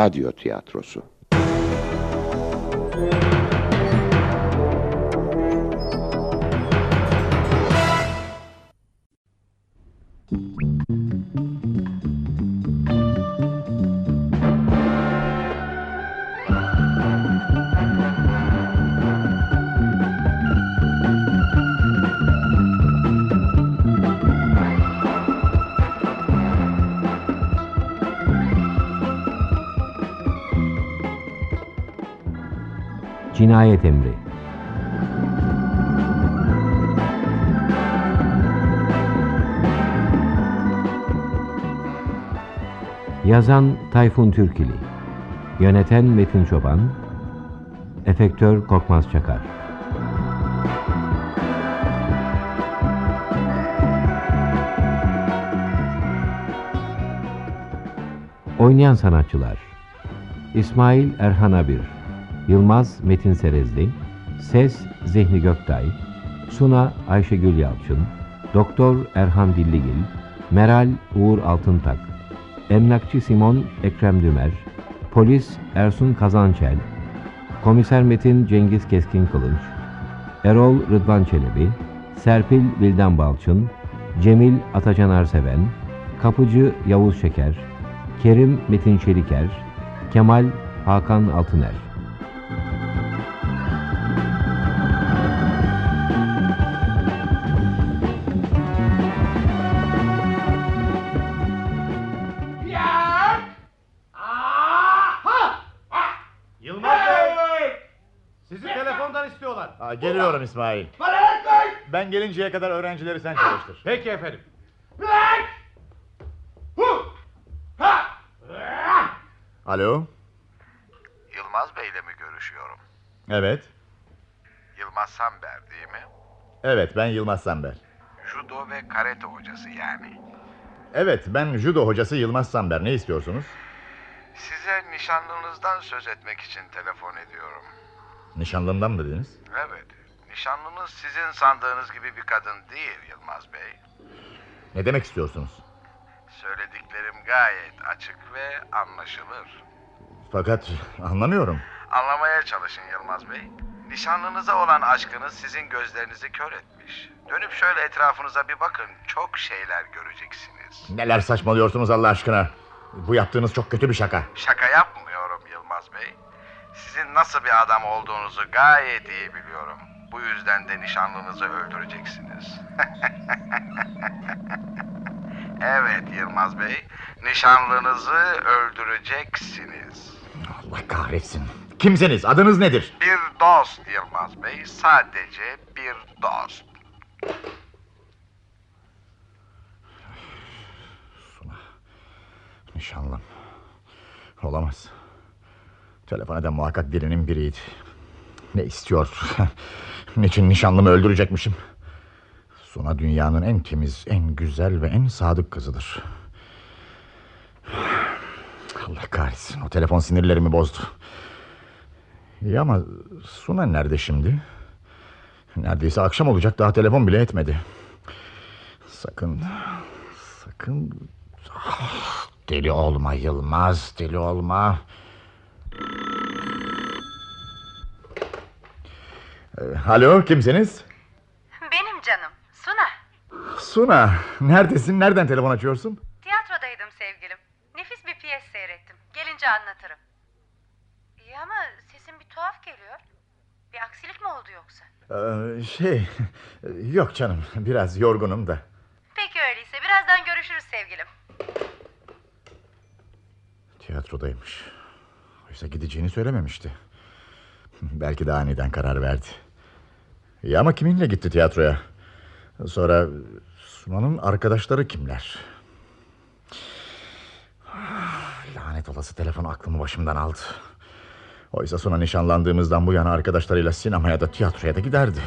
Radyo Tiyatrosu Cinayet Emri. Yazan Tayfun Türkili Yöneten Metin Çoban Efektör Korkmaz Çakar. Oynayan sanatçılar İsmail Erhan Abir Yılmaz Metin Serezli Ses Zehni Göktay Suna Ayşegül Yalçın Doktor Erhan Dilligil Meral Uğur Altıntak Emlakçı Simon Ekrem Dümer Polis Ersun Kazançel Komiser Metin Cengiz Keskin Kılıç Erol Rıdvan Çelebi Serpil Vildan Balçın Cemil Atacan Arseven Kapıcı Yavuz Şeker Kerim Metin Çeliker Kemal Hakan Altıner Geliyorum İsmail. Ben gelinceye kadar öğrencileri sen çalıştır. Peki efendim. Alo? Yılmaz Bey'le mi görüşüyorum? Evet. Yılmaz Samber değil mi? Evet ben Yılmaz Samber. Judo ve karate hocası yani. Evet ben judo hocası Yılmaz Samber. Ne istiyorsunuz? Size nişanlınızdan söz etmek için telefon ediyorum. Nişanlımdan mı dediniz? Evet, nişanlınız sizin sandığınız gibi bir kadın değil Yılmaz Bey. Ne demek istiyorsunuz? Söylediklerim gayet açık ve anlaşılır. Fakat anlamıyorum. Anlamaya çalışın Yılmaz Bey. Nişanlınıza olan aşkınız sizin gözlerinizi kör etmiş. Dönüp şöyle etrafınıza bir bakın. Çok şeyler göreceksiniz. Neler saçmalıyorsunuz Allah aşkına? Bu yaptığınız çok kötü bir şaka. Şaka yapmıyorum Yılmaz Bey. Sizin nasıl bir adam olduğunuzu gayet iyi biliyorum. Bu yüzden de nişanlınızı öldüreceksiniz. evet Yılmaz Bey. Nişanlınızı öldüreceksiniz. Allah kahretsin. Kimsiniz? Adınız nedir? Bir dost Yılmaz Bey. Sadece bir dost. Nişanlım. Olamaz. Telefon eden muhakkak birinin biriydi. Ne istiyor? Niçin nişanlımı öldürecekmişim? Suna dünyanın en temiz, en güzel ve en sadık kızıdır. Allah kahretsin o telefon sinirlerimi bozdu. İyi ama Suna nerede şimdi? Neredeyse akşam olacak daha telefon bile etmedi. Sakın, sakın... Ah, deli olma Yılmaz, deli olma. Ee, Alo, kimsiniz? Benim canım Suna. Suna, neredesin? Nereden telefon açıyorsun? Tiyatrodaydım sevgilim. Nefis bir piyes seyrettim. Gelince anlatırım. İyi ama sesin bir tuhaf geliyor. Bir aksilik mi oldu yoksa? Ee, şey, yok canım, biraz yorgunum da. Peki öyleyse birazdan görüşürüz sevgilim. Tiyatrodaymış. Oysa gideceğini söylememişti. Belki de aniden karar verdi. İyi ama kiminle gitti tiyatroya? Sonra Sunan'ın arkadaşları kimler? Ah, Lanet olası telefon aklımı başımdan aldı. Oysa Suna nişanlandığımızdan bu yana arkadaşlarıyla sinemaya da tiyatroya da giderdi.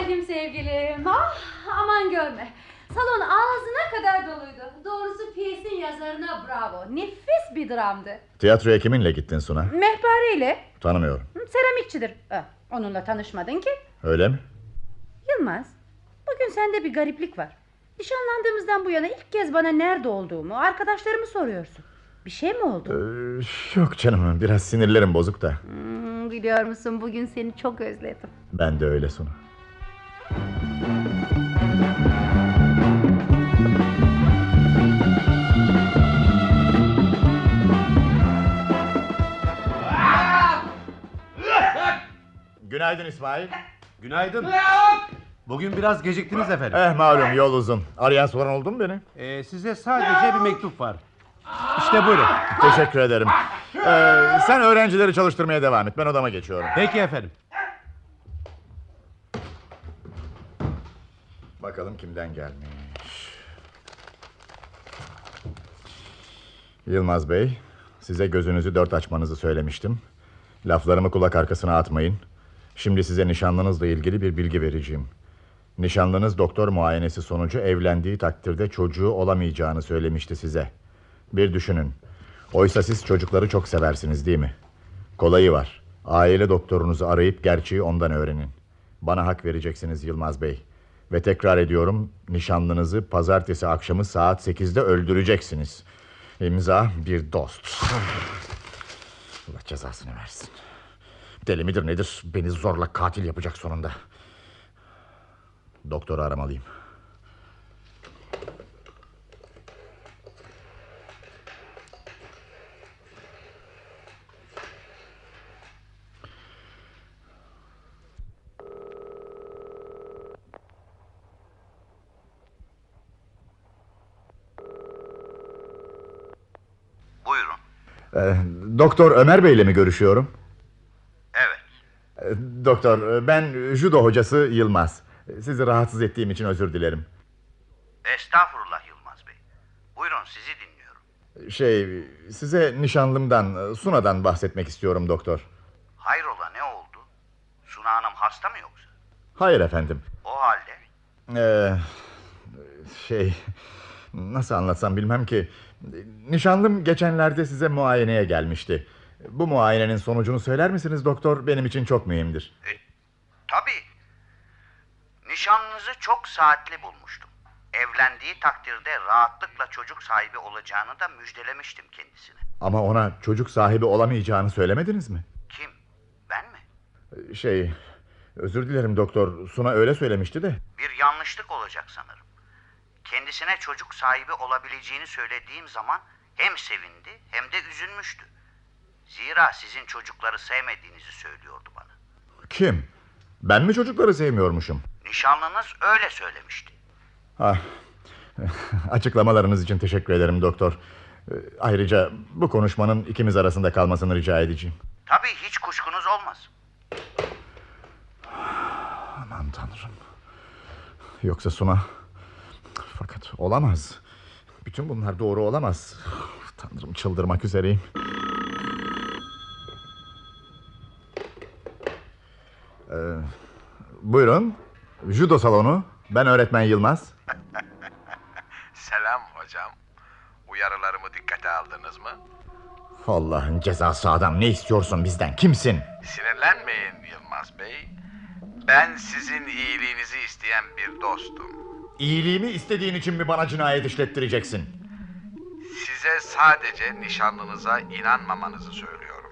Geldim sevgilim. Ah aman görme. Salon ağzına kadar doluydu. Doğrusu piyesin yazarına bravo. Nefis bir dramdı. Tiyatroya kiminle gittin Suna? Mehpareyle. Tanımıyorum. Hı, Seramikçidir. Onunla tanışmadın ki. Öyle mi? Yılmaz, bugün sende bir gariplik var. Nişanlandığımızdan bu yana ilk kez bana nerede olduğumu, arkadaşlarımı soruyorsun. Bir şey mi oldu? Ee, yok canım biraz sinirlerim bozuk da. Hmm, biliyor musun bugün seni çok özledim. Ben de öyle Suna. Günaydın İsmail. Günaydın. Bugün biraz geciktiniz efendim. Eh malum yol uzun. Arayan soran oldu mu beni? Ee, size sadece bir mektup var. İşte buyurun. Teşekkür ederim. Ee, sen öğrencileri çalıştırmaya devam et. Ben odama geçiyorum. Peki efendim. Bakalım kimden gelmiş. Yılmaz Bey, size gözünüzü dört açmanızı söylemiştim. Laflarımı kulak arkasına atmayın. Şimdi size nişanlınızla ilgili bir bilgi vereceğim. Nişanlınız doktor muayenesi sonucu evlendiği takdirde çocuğu olamayacağını söylemişti size. Bir düşünün. Oysa siz çocukları çok seversiniz değil mi? Kolayı var. Aile doktorunuzu arayıp gerçeği ondan öğrenin. Bana hak vereceksiniz Yılmaz Bey. Ve tekrar ediyorum nişanlınızı pazartesi akşamı saat 8'de öldüreceksiniz. İmza bir dost. Allah cezasını versin. Deli midir nedir? Beni zorla katil yapacak sonunda. Doktoru aramalıyım. Buyurun. Ee, Doktor Ömer Bey ile mi görüşüyorum? Evet. Ee, Doktor ben judo hocası Yılmaz. Sizi rahatsız ettiğim için özür dilerim. Estağfurullah Yılmaz Bey. Buyurun sizi dinliyorum. Şey size nişanlımdan Suna'dan bahsetmek istiyorum doktor. Hayrola ne oldu? Suna Hanım hasta mı yoksa? Hayır efendim. O halde Ee, şey nasıl anlatsam bilmem ki. Nişanlım geçenlerde size muayeneye gelmişti. Bu muayenenin sonucunu söyler misiniz doktor? Benim için çok mühimdir. tabii. Nişanlınızı çok saatli bulmuştum. Evlendiği takdirde rahatlıkla çocuk sahibi olacağını da müjdelemiştim kendisine. Ama ona çocuk sahibi olamayacağını söylemediniz mi? Kim? Ben mi? Şey özür dilerim doktor. Suna öyle söylemişti de. Bir yanlışlık olacak sanırım. Kendisine çocuk sahibi olabileceğini söylediğim zaman hem sevindi hem de üzülmüştü. Zira sizin çocukları sevmediğinizi söylüyordu bana. Kim? Ben mi çocukları sevmiyormuşum? Nişanlınız öyle söylemişti. Ah, açıklamalarınız için teşekkür ederim doktor. Ee, Ayrıca bu konuşmanın ikimiz arasında kalmasını rica edeceğim. Tabii hiç kuşkunuz olmaz. Aman tanrım. Yoksa Suna... Fakat olamaz. Bütün bunlar doğru olamaz. Tanrım çıldırmak üzereyim. Ee, buyurun. Judo salonu. Ben öğretmen Yılmaz. Selam hocam. Uyarılarımı dikkate aldınız mı? Allah'ın cezası adam. Ne istiyorsun bizden? Kimsin? Sinirlenmeyin Yılmaz Bey. Ben sizin iyiliğinizi isteyen bir dostum. İyiliğimi istediğin için mi bana cinayet işlettireceksin? Size sadece nişanlınıza inanmamanızı söylüyorum.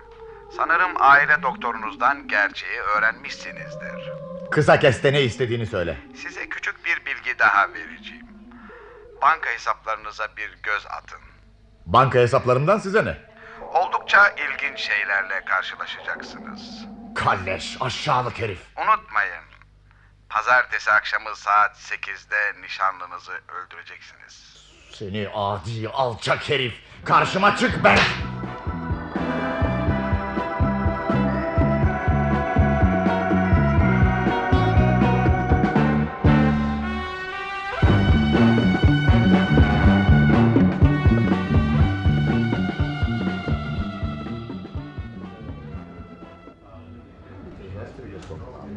Sanırım aile doktorunuzdan gerçeği öğrenmişsinizdir. Kısa kes de ne istediğini söyle. Size küçük bir bilgi daha vereceğim. Banka hesaplarınıza bir göz atın. Banka hesaplarımdan size ne? Oldukça ilginç şeylerle karşılaşacaksınız. Kalleş aşağılık herif. Unutmayın. Pazartesi akşamı saat 8'de nişanlınızı öldüreceksiniz. Seni adi alçak herif. Karşıma çık ben.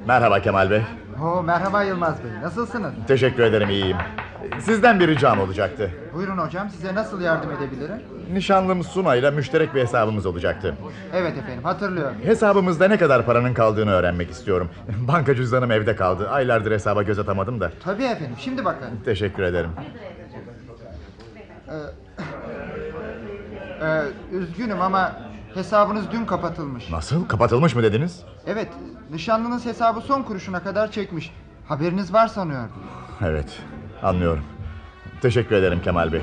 Merhaba Kemal Bey. Oo, merhaba Yılmaz Bey. Nasılsınız? Teşekkür ederim iyiyim. Sizden bir ricam olacaktı. Buyurun hocam size nasıl yardım edebilirim? Nişanlım Suna ile müşterek bir hesabımız olacaktı. Evet efendim hatırlıyorum. Hesabımızda ne kadar paranın kaldığını öğrenmek istiyorum. Banka cüzdanım evde kaldı. Aylardır hesaba göz atamadım da. Tabii efendim şimdi bakın. Teşekkür ederim. Ee, üzgünüm ama hesabınız dün kapatılmış. Nasıl? Kapatılmış mı dediniz? Evet nişanlınız hesabı son kuruşuna kadar çekmiş. Haberiniz var sanıyordum. Evet, anlıyorum. Teşekkür ederim Kemal Bey.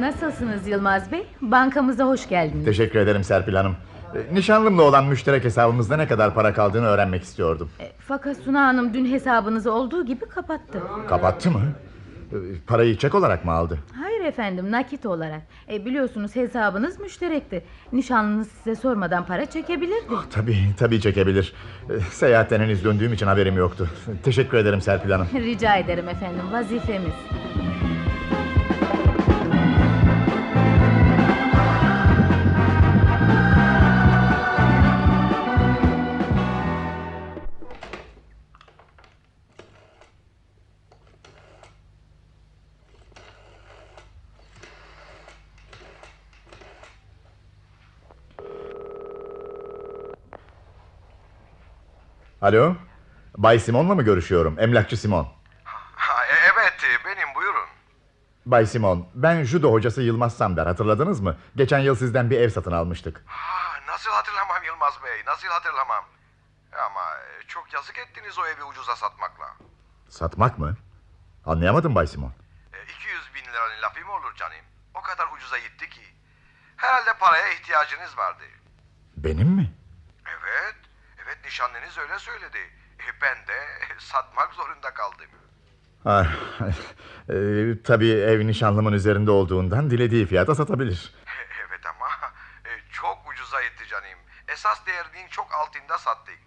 Nasılsınız Yılmaz Bey? Bankamıza hoş geldiniz. Teşekkür ederim Serpil Hanım. E, Nişanlımla olan müşterek hesabımızda ne kadar para kaldığını öğrenmek istiyordum. E, Fakat Suna Hanım dün hesabınızı olduğu gibi kapattı. Kapattı mı? E, Parayı çek olarak mı aldı? Hayır efendim nakit olarak. E, biliyorsunuz hesabınız müşterekti. Nişanlınız size sormadan para çekebilirdi. Tabii, tabii çekebilir. E, Seyahatten henüz döndüğüm için haberim yoktu. Teşekkür ederim Serpil Hanım. Rica ederim efendim vazifemiz. Alo, Bay Simon'la mı görüşüyorum? Emlakçı Simon. Ha, e- evet benim buyurun. Bay Simon, ben judo hocası Yılmaz Samber hatırladınız mı? Geçen yıl sizden bir ev satın almıştık. Ha, nasıl hatırlamam Yılmaz Bey nasıl hatırlamam. Ama e, çok yazık ettiniz o evi ucuza satmakla. Satmak mı? Anlayamadım Bay Simon. E, 200 bin liranın lafı mı olur canım? O kadar ucuza gitti ki. Herhalde paraya ihtiyacınız vardı. Benim mi? Evet, evet nişanlınız öyle söyledi. E, ben de satmak zorunda kaldım. Ah, e, tabii ev nişanlımın üzerinde olduğundan dilediği fiyata satabilir. Evet ama e, çok ucuza gitti canım. Esas değerinin çok altında sattık.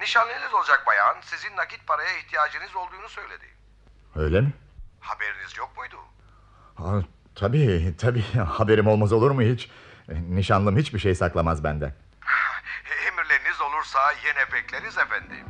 Nişanlınız olacak bayan sizin nakit paraya ihtiyacınız olduğunu söyledi. Öyle mi? Haberiniz yok muydu? Ha, tabii, tabii. Haberim olmaz olur mu hiç? E, Nişanlım hiçbir şey saklamaz benden. Emirleriniz olursa yine bekleriz efendim.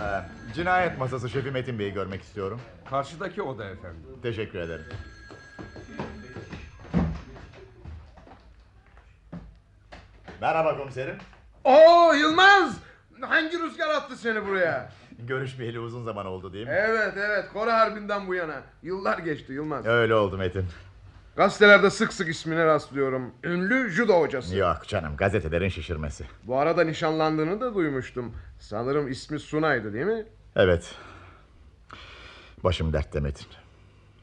Ee, cinayet masası şefi Metin Bey'i görmek istiyorum. Karşıdaki oda efendim. Teşekkür ederim. Merhaba komiserim. Oo Yılmaz! Hangi rüzgar attı seni buraya? Görüşmeyeli uzun zaman oldu değil mi? Evet evet Kore Harbi'nden bu yana. Yıllar geçti Yılmaz. Öyle oldu Metin. Gazetelerde sık sık ismine rastlıyorum. Ünlü judo hocası. Yok canım gazetelerin şişirmesi. Bu arada nişanlandığını da duymuştum. Sanırım ismi Sunay'dı değil mi? Evet. Başım dertte Metin.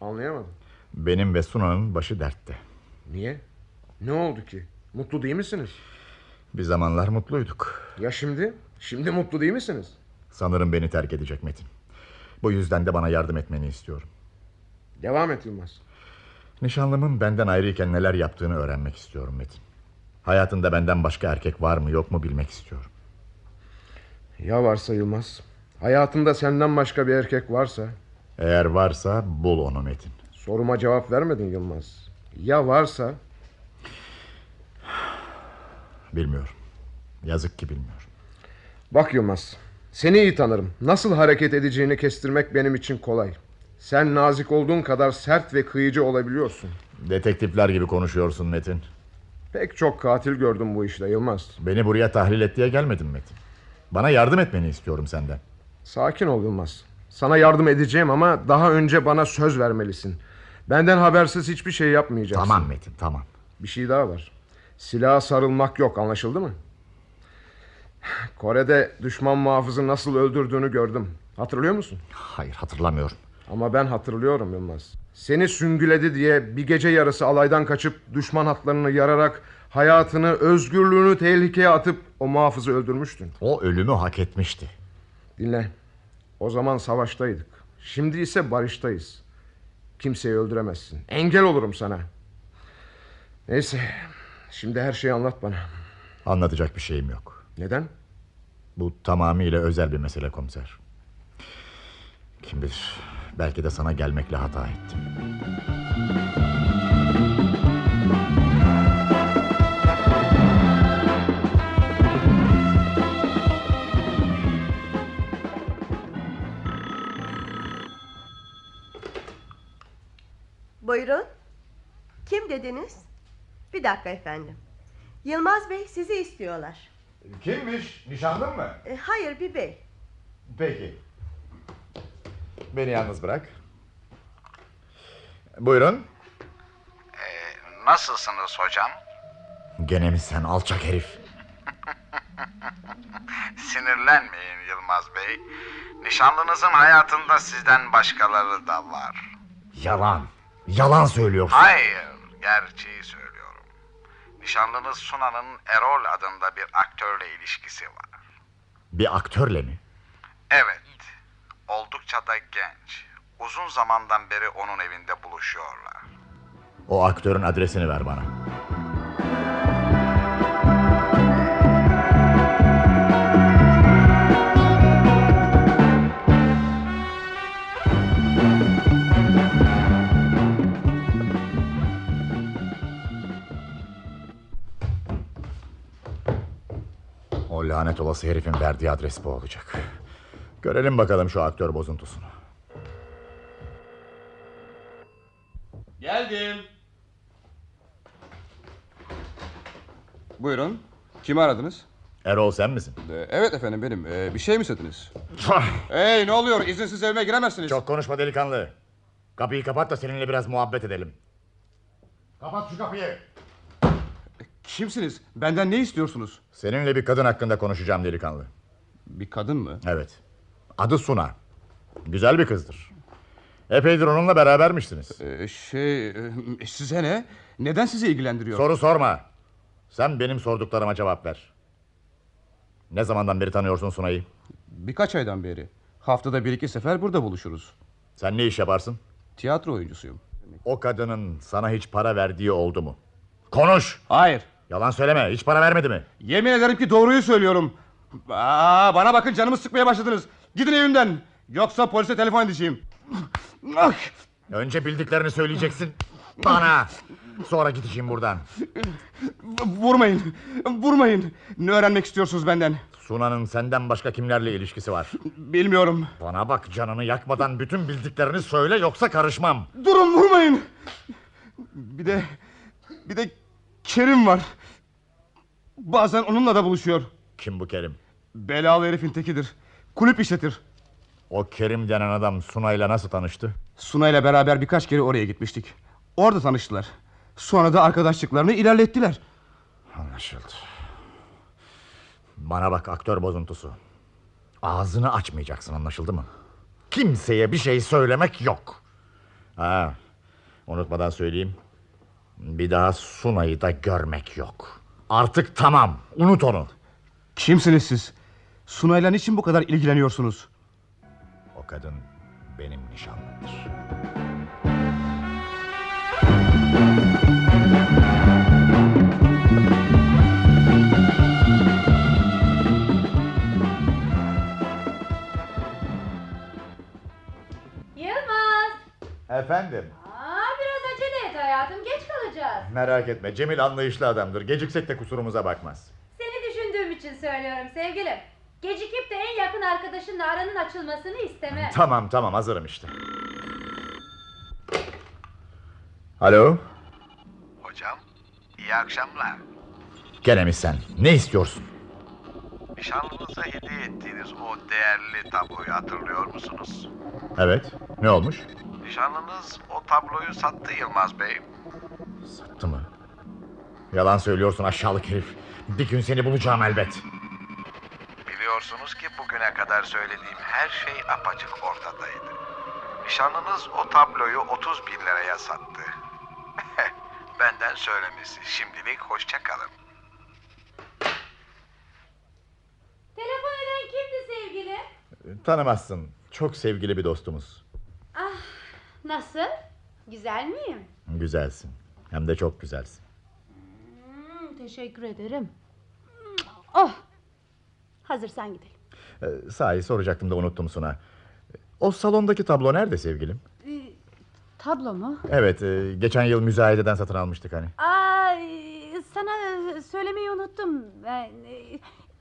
Anlayamadım. Benim ve Suna'nın başı dertte. Niye? Ne oldu ki? Mutlu değil misiniz? Bir zamanlar mutluyduk. Ya şimdi? Şimdi mutlu değil misiniz? Sanırım beni terk edecek Metin. Bu yüzden de bana yardım etmeni istiyorum. Devam et Yılmaz. Nişanlımın benden ayrıyken neler yaptığını öğrenmek istiyorum Metin. Hayatında benden başka erkek var mı yok mu bilmek istiyorum. Ya varsa Yılmaz? Hayatında senden başka bir erkek varsa? Eğer varsa bul onu Metin. Soruma cevap vermedin Yılmaz. Ya varsa? Bilmiyorum. Yazık ki bilmiyorum. Bak Yılmaz, seni iyi tanırım. Nasıl hareket edeceğini kestirmek benim için kolay. Sen nazik olduğun kadar sert ve kıyıcı olabiliyorsun. Detektifler gibi konuşuyorsun Metin. Pek çok katil gördüm bu işte Yılmaz. Beni buraya tahlil et diye gelmedim Metin. Bana yardım etmeni istiyorum senden. Sakin ol Yılmaz. Sana yardım edeceğim ama daha önce bana söz vermelisin. Benden habersiz hiçbir şey yapmayacaksın. Tamam Metin tamam. Bir şey daha var. Silaha sarılmak yok anlaşıldı mı? Kore'de düşman muhafızı nasıl öldürdüğünü gördüm. Hatırlıyor musun? Hayır hatırlamıyorum. Ama ben hatırlıyorum Yılmaz. Seni süngüledi diye bir gece yarısı alaydan kaçıp düşman hatlarını yararak hayatını, özgürlüğünü tehlikeye atıp o muhafızı öldürmüştün. O ölümü hak etmişti. Dinle. O zaman savaştaydık. Şimdi ise barıştayız. Kimseyi öldüremezsin. Engel olurum sana. Neyse. Şimdi her şeyi anlat bana. Anlatacak bir şeyim yok. Neden? Bu tamamıyla özel bir mesele komiser. Kim bilir belki de sana gelmekle hata ettim. Buyurun. Kim dediniz? Bir dakika efendim. Yılmaz Bey sizi istiyorlar. Kimmiş? Nişanlın mı? E, hayır bir bey. Peki. Beni yalnız bırak. Buyurun. Ee, nasılsınız hocam? Gene mi sen alçak herif? Sinirlenmeyin Yılmaz Bey. Nişanlınızın hayatında sizden başkaları da var. Yalan. Yalan söylüyorsun. Hayır, gerçeği söylüyorum. Nişanlınız Suna'nın Erol adında bir aktörle ilişkisi var. Bir aktörle mi? Evet, oldukça da genç. Uzun zamandan beri onun evinde buluşuyorlar. O aktörün adresini ver bana. O lanet olası herifin verdiği adres bu olacak. Görelim bakalım şu aktör bozuntusunu. Geldim. Buyurun. Kimi aradınız? Erol sen misin? Ee, evet efendim benim. Ee, bir şey mi istediniz? hey ne oluyor? İzinsiz evime giremezsiniz. Çok konuşma delikanlı. Kapıyı kapat da seninle biraz muhabbet edelim. Kapat şu kapıyı. Kimsiniz? Benden ne istiyorsunuz? Seninle bir kadın hakkında konuşacağım delikanlı. Bir kadın mı? Evet. Adı Suna. Güzel bir kızdır. Epeydir onunla berabermişsiniz. Ee, şey... e, size ne? Neden sizi ilgilendiriyor? Soru sorma. Sen benim sorduklarıma cevap ver. Ne zamandan beri tanıyorsun Suna'yı? Birkaç aydan beri. Haftada bir iki sefer burada buluşuruz. Sen ne iş yaparsın? Tiyatro oyuncusuyum. O kadının sana hiç para verdiği oldu mu? Konuş! Hayır. Yalan söyleme. Hiç para vermedi mi? Yemin ederim ki doğruyu söylüyorum. Aa, bana bakın canımı sıkmaya başladınız. Gidin evimden. Yoksa polise telefon edeceğim. Önce bildiklerini söyleyeceksin. Bana. Sonra gideceğim buradan. Vurmayın. Vurmayın. Ne öğrenmek istiyorsunuz benden? Suna'nın senden başka kimlerle ilişkisi var? Bilmiyorum. Bana bak canını yakmadan bütün bildiklerini söyle yoksa karışmam. Durun vurmayın. Bir de bir de Kerim var. Bazen onunla da buluşuyor. Kim bu Kerim? Belalı herifin tekidir. Kulüp işletir. O Kerim denen adam Suna'yla nasıl tanıştı? Suna ile beraber birkaç kere oraya gitmiştik. Orada tanıştılar. Sonra da arkadaşlıklarını ilerlettiler. Anlaşıldı. Bana bak aktör bozuntusu. Ağzını açmayacaksın anlaşıldı mı? Kimseye bir şey söylemek yok. Ha, unutmadan söyleyeyim. Bir daha Suna'yı da görmek yok. Artık tamam. Unut onu. Kimsiniz siz? Sunay'la niçin bu kadar ilgileniyorsunuz? O kadın benim nişanlımdır. Yılmaz. Efendim? Aa, biraz acele et hayatım. Merak etme Cemil anlayışlı adamdır. Geciksek de kusurumuza bakmaz. Seni düşündüğüm için söylüyorum sevgilim. Gecikip de en yakın arkadaşınla aranın açılmasını istemem. Tamam tamam hazırım işte. Alo? Hocam, iyi akşamlar. Gene mi sen? Ne istiyorsun? Nişanlınıza hediye ettiğiniz o değerli tabloyu hatırlıyor musunuz? Evet. Ne olmuş? Nişanlınız o tabloyu sattı Yılmaz Bey. Sattı mı? Yalan söylüyorsun aşağılık herif. Bir gün seni bulacağım elbet. Biliyorsunuz ki bugüne kadar söylediğim her şey apaçık ortadaydı. Nişanlınız o tabloyu 30 bin liraya sattı. Benden söylemesi. Şimdilik hoşça kalın. Telefon eden kimdi sevgili? Tanımazsın. Çok sevgili bir dostumuz. Ah, nasıl? Güzel miyim? Güzelsin. Hem de çok güzelsin. teşekkür ederim. Oh. Hazırsan gidelim. Ee, sahi soracaktım da unuttum Suna. O salondaki tablo nerede sevgilim? Ee, tablo mu? Evet e, geçen yıl müzayededen satın almıştık hani. Ay, sana söylemeyi unuttum. Ben, e,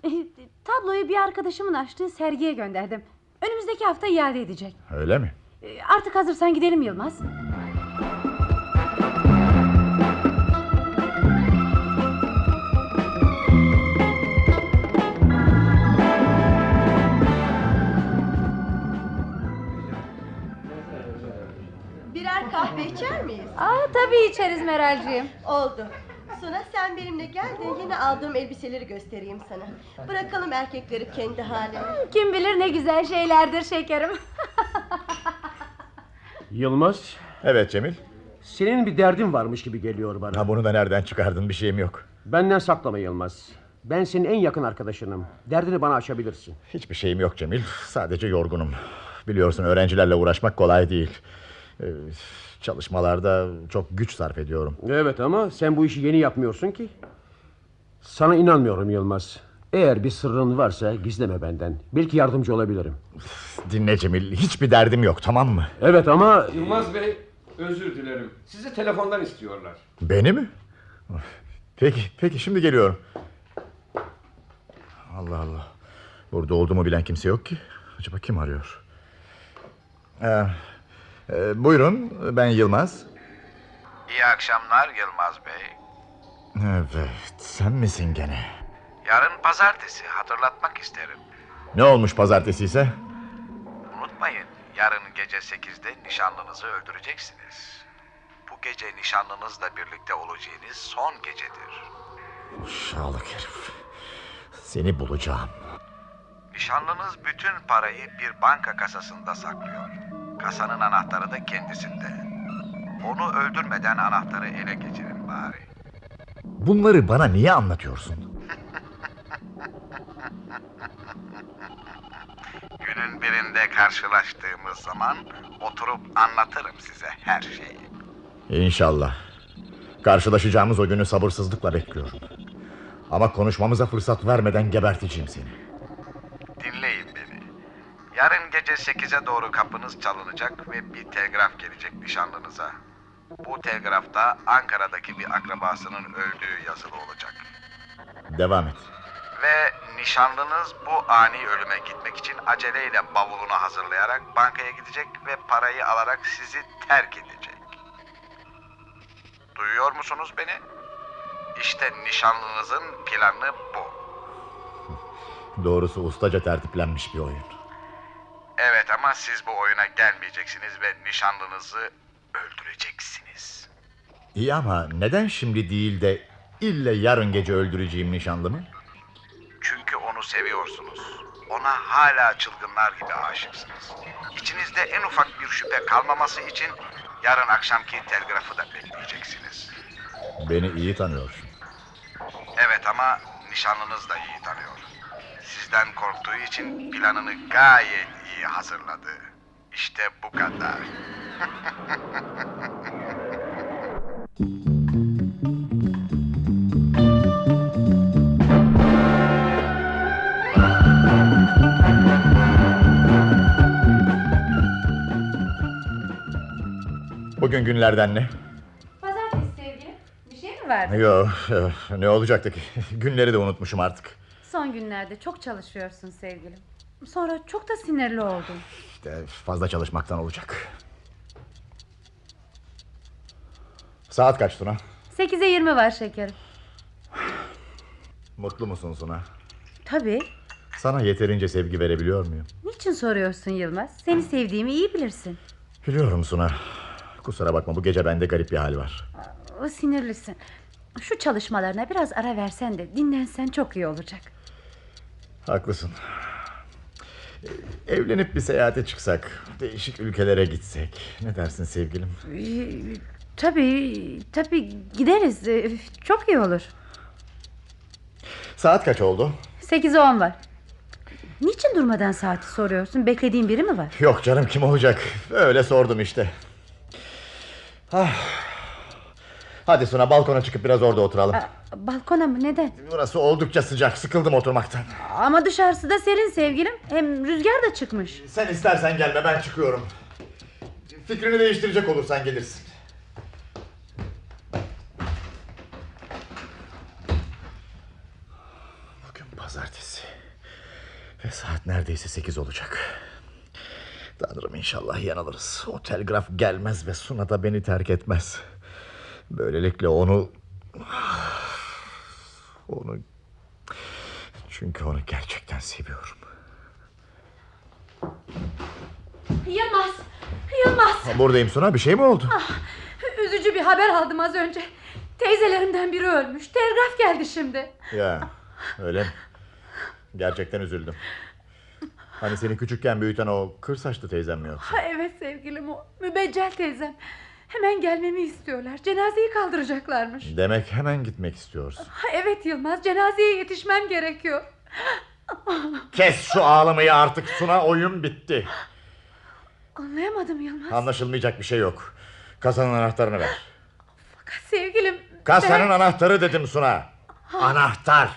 e, tabloyu bir arkadaşımın açtığı sergiye gönderdim. Önümüzdeki hafta iade edecek. Öyle mi? E, Artık hazırsan gidelim Yılmaz. Aa, tabii içeriz Meralciğim. Oldu. Suna sen benimle gel de yine aldığım elbiseleri göstereyim sana. Bırakalım erkekleri kendi haline. Kim bilir ne güzel şeylerdir şekerim. Yılmaz. Evet Cemil. Senin bir derdin varmış gibi geliyor bana. Ha bunu da nereden çıkardın bir şeyim yok. Benden saklama Yılmaz. Ben senin en yakın arkadaşınım. Derdini bana açabilirsin. Hiçbir şeyim yok Cemil. Sadece yorgunum. Biliyorsun öğrencilerle uğraşmak kolay değil. Ee, çalışmalarda çok güç sarf ediyorum. Evet ama sen bu işi yeni yapmıyorsun ki. Sana inanmıyorum Yılmaz. Eğer bir sırrın varsa gizleme benden. Belki yardımcı olabilirim. Dinle Cemil. Hiçbir derdim yok tamam mı? Evet ama... Yılmaz Bey özür dilerim. Sizi telefondan istiyorlar. Beni mi? Peki, peki şimdi geliyorum. Allah Allah. Burada olduğumu bilen kimse yok ki. Acaba kim arıyor? Ee, e, buyurun, ben Yılmaz. İyi akşamlar Yılmaz Bey. Evet, sen misin gene? Yarın pazartesi hatırlatmak isterim. Ne olmuş pazartesi ise? Unutmayın yarın gece 8'de nişanlınızı öldüreceksiniz. Bu gece nişanlınızla birlikte olacağınız son gecedir. Uşağlık herif. Seni bulacağım. Nişanlınız bütün parayı bir banka kasasında saklıyor. Kasanın anahtarı da kendisinde. Onu öldürmeden anahtarı ele geçirin bari. Bunları bana niye anlatıyorsun? Günün birinde karşılaştığımız zaman oturup anlatırım size her şeyi. İnşallah. Karşılaşacağımız o günü sabırsızlıkla bekliyorum. Ama konuşmamıza fırsat vermeden geberteceğim seni. Dinleyin gece 8'e doğru kapınız çalınacak ve bir telgraf gelecek nişanlınıza. Bu telgrafta Ankara'daki bir akrabasının öldüğü yazılı olacak. Devam et. Ve nişanlınız bu ani ölüme gitmek için aceleyle bavulunu hazırlayarak bankaya gidecek ve parayı alarak sizi terk edecek. Duyuyor musunuz beni? İşte nişanlınızın planı bu. Doğrusu ustaca tertiplenmiş bir oyun. Evet ama siz bu oyuna gelmeyeceksiniz ve nişanlınızı öldüreceksiniz. İyi ama neden şimdi değil de ille yarın gece öldüreceğim nişanlımı? Çünkü onu seviyorsunuz. Ona hala çılgınlar gibi aşıksınız. İçinizde en ufak bir şüphe kalmaması için yarın akşamki telgrafı da bekleyeceksiniz. Beni iyi tanıyorsun. Evet ama nişanlınız da iyi tanıyor. Sizden korktuğu için planını gayet iyi hazırladı. İşte bu kadar. Bugün günlerden ne? Pazartesi sevgilim. Bir şey mi vardı? Yok ne olacaktı ki? Günleri de unutmuşum artık. Son günlerde çok çalışıyorsun sevgilim. Sonra çok da sinirli oldun. İşte fazla çalışmaktan olacak. Saat kaç Suna? Sekize yirmi var şekerim. Mutlu musun Suna? Tabii. Sana yeterince sevgi verebiliyor muyum? Niçin soruyorsun Yılmaz? Seni sevdiğimi iyi bilirsin. Biliyorum Suna. Kusura bakma bu gece bende garip bir hal var. O sinirlisin. Şu çalışmalarına biraz ara versen de dinlensen çok iyi olacak. Haklısın. Ee, Evlenip bir seyahate çıksak, değişik ülkelere gitsek. Ne dersin sevgilim? Ee, Tabii, tabii gideriz. Ee, Çok iyi olur. Saat kaç oldu? Sekize on var. Niçin durmadan saati soruyorsun? Beklediğin biri mi var? Yok canım kim olacak? Öyle sordum işte. Ah. Hadi Suna balkona çıkıp biraz orada oturalım. Balkona mı neden? Burası oldukça sıcak sıkıldım oturmaktan. Ama dışarısı da serin sevgilim. Hem rüzgar da çıkmış. Sen istersen gelme ben çıkıyorum. Fikrini değiştirecek olursan gelirsin. Bugün pazartesi. Ve saat neredeyse sekiz olacak. Tanrım inşallah yanılırız. O telgraf gelmez ve Suna da beni terk etmez. Böylelikle onu... Onu... Çünkü onu gerçekten seviyorum. Yılmaz! Yılmaz! Buradayım Suna bir şey mi oldu? Ah, üzücü bir haber aldım az önce. Teyzelerimden biri ölmüş. Telgraf geldi şimdi. Ya öyle mi? Gerçekten üzüldüm. Hani seni küçükken büyüten o kır saçlı teyzem mi yoksa? Ha, evet sevgilim o. Mübeccel teyzem. Hemen gelmemi istiyorlar. Cenazeyi kaldıracaklarmış. Demek hemen gitmek istiyorsun. Evet Yılmaz cenazeye yetişmem gerekiyor. Kes şu ağlamayı artık Suna oyun bitti. Anlayamadım Yılmaz. Anlaşılmayacak bir şey yok. Kasanın anahtarını ver. Sevgilim. Kasanın ben- anahtarı dedim Suna. Anahtar.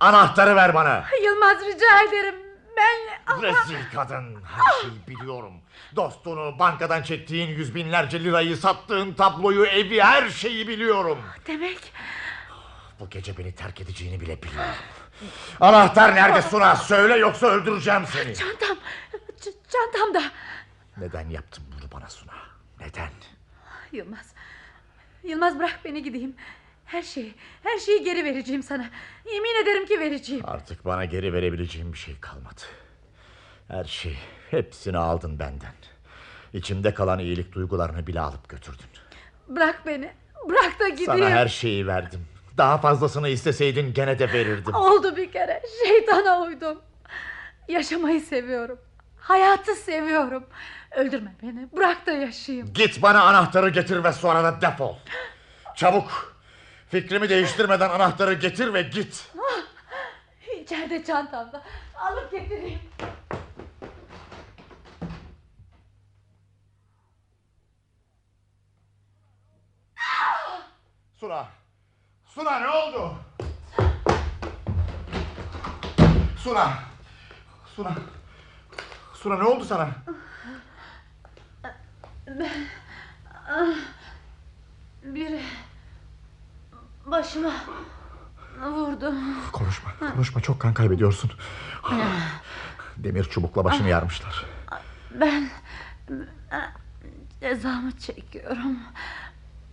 Anahtarı ver bana. Yılmaz rica ederim. Ben... Rezil kadın. Her şeyi biliyorum. Dostunu, bankadan çektiğin yüz binlerce lirayı, sattığın tabloyu, evi, her şeyi biliyorum. Demek Bu gece beni terk edeceğini bile biliyorum. Anahtar nerede Suna? Söyle yoksa öldüreceğim seni. çantam. ç- çantamda. Neden yaptın bunu bana Suna? Neden? Yılmaz. Yılmaz bırak beni gideyim. Her şeyi, her şeyi geri vereceğim sana. Yemin ederim ki vereceğim. Artık bana geri verebileceğim bir şey kalmadı. Her şey, hepsini aldın benden. İçimde kalan iyilik duygularını bile alıp götürdün. Bırak beni. Bırak da gideyim. Sana her şeyi verdim. Daha fazlasını isteseydin gene de verirdim. Oldu bir kere. Şeytana uydum. Yaşamayı seviyorum. Hayatı seviyorum. Öldürme beni. Bırak da yaşayayım. Git bana anahtarı getir ve sonra da defol. Çabuk. Fikrimi değiştirmeden anahtarı getir ve git. Ah, İçeride çantamda. Alıp getireyim. Suna. Suna ne oldu? Suna. Suna. Suna ne oldu sana? Ben... Ah, Biri... Başıma... Vurdu. Konuşma, konuşma çok kan kaybediyorsun. Demir çubukla başını yarmışlar. Ben... ben Cezamı çekiyorum.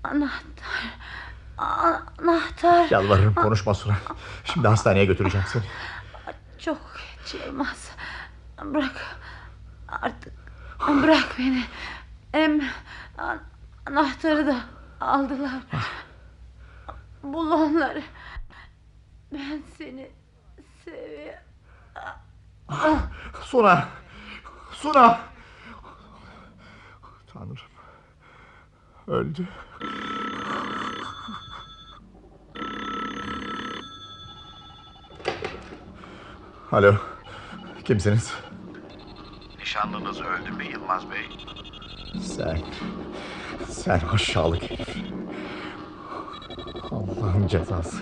Anahtar... Anahtar... Yalvarırım konuşma Suna. Şimdi hastaneye götüreceğim seni. Çok geç Yılmaz. Bırak. Artık bırak beni. Hem an- anahtarı da aldılar. Bul onları. Ben seni seviyorum. Suna. Suna. Tanrım. Öldü. Alo. Kimsiniz? Nişanlınız öldü mü Yılmaz Bey? Sen. Sen aşağılık herif. Allah'ın cezası.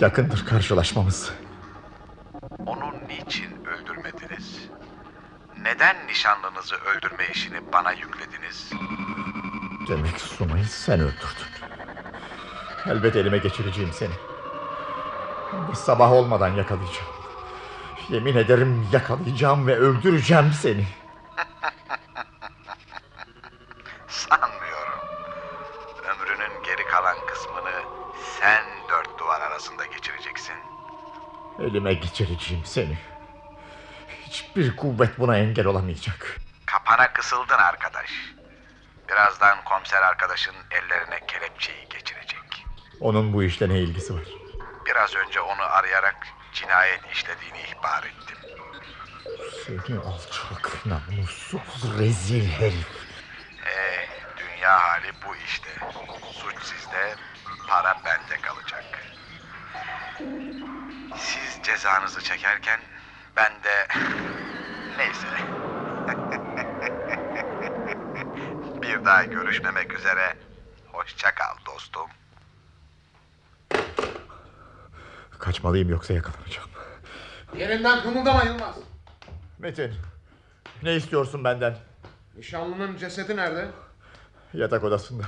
Yakındır karşılaşmamız. Onu niçin öldürmediniz? Neden nişanlınızı öldürme işini bana yüklediniz? Demek Sunay'ı sen öldürdün. Elbet elime geçireceğim seni. Ama sabah olmadan yakalayacağım. Yemin ederim yakalayacağım ve öldüreceğim seni. Sanmıyorum. Ömrünün geri kalan kısmını sen dört duvar arasında geçireceksin. Elime geçireceğim seni. Hiçbir kuvvet buna engel olamayacak. Kapana kısıldın arkadaş. Birazdan komiser arkadaşın ellerine kelepçeyi geçirecek. Onun bu işle ne ilgisi var? Biraz önce onu arayarak cinayet işlediğini ihbar ettim. Seni alçak, namussuz, rezil herif. Ee, dünya hali bu işte. Suç sizde, para bende kalacak. Siz cezanızı çekerken ben de... Neyse. Bir daha görüşmemek üzere. Hoşça kal dostum. Kaçmalıyım yoksa yakalanacağım. Yerinden kımıldama Yılmaz. Metin, ne istiyorsun benden? Nişanlının cesedi nerede? Yatak odasında.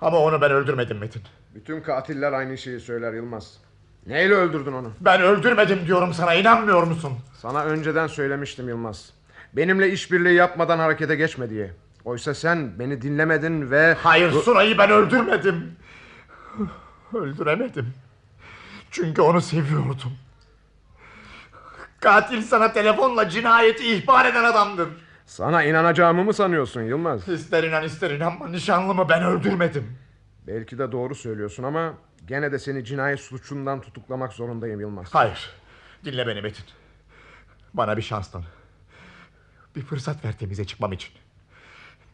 Ama onu ben öldürmedim Metin. Bütün katiller aynı şeyi söyler Yılmaz. Neyle öldürdün onu? Ben öldürmedim diyorum sana inanmıyor musun? Sana önceden söylemiştim Yılmaz. Benimle işbirliği yapmadan harekete geçme diye. Oysa sen beni dinlemedin ve... Hayır Sunay'ı ben öldürmedim. Öldüremedim. Çünkü onu seviyordum. Katil sana telefonla cinayeti ihbar eden adamdır. Sana inanacağımı mı sanıyorsun Yılmaz? İster inan ister inanma nişanlımı ben öldürmedim. Belki de doğru söylüyorsun ama... Gene de seni cinayet suçundan tutuklamak zorundayım Yılmaz. Hayır. Dinle beni Metin. Bana bir şans tanı. Bir fırsat ver temize çıkmam için.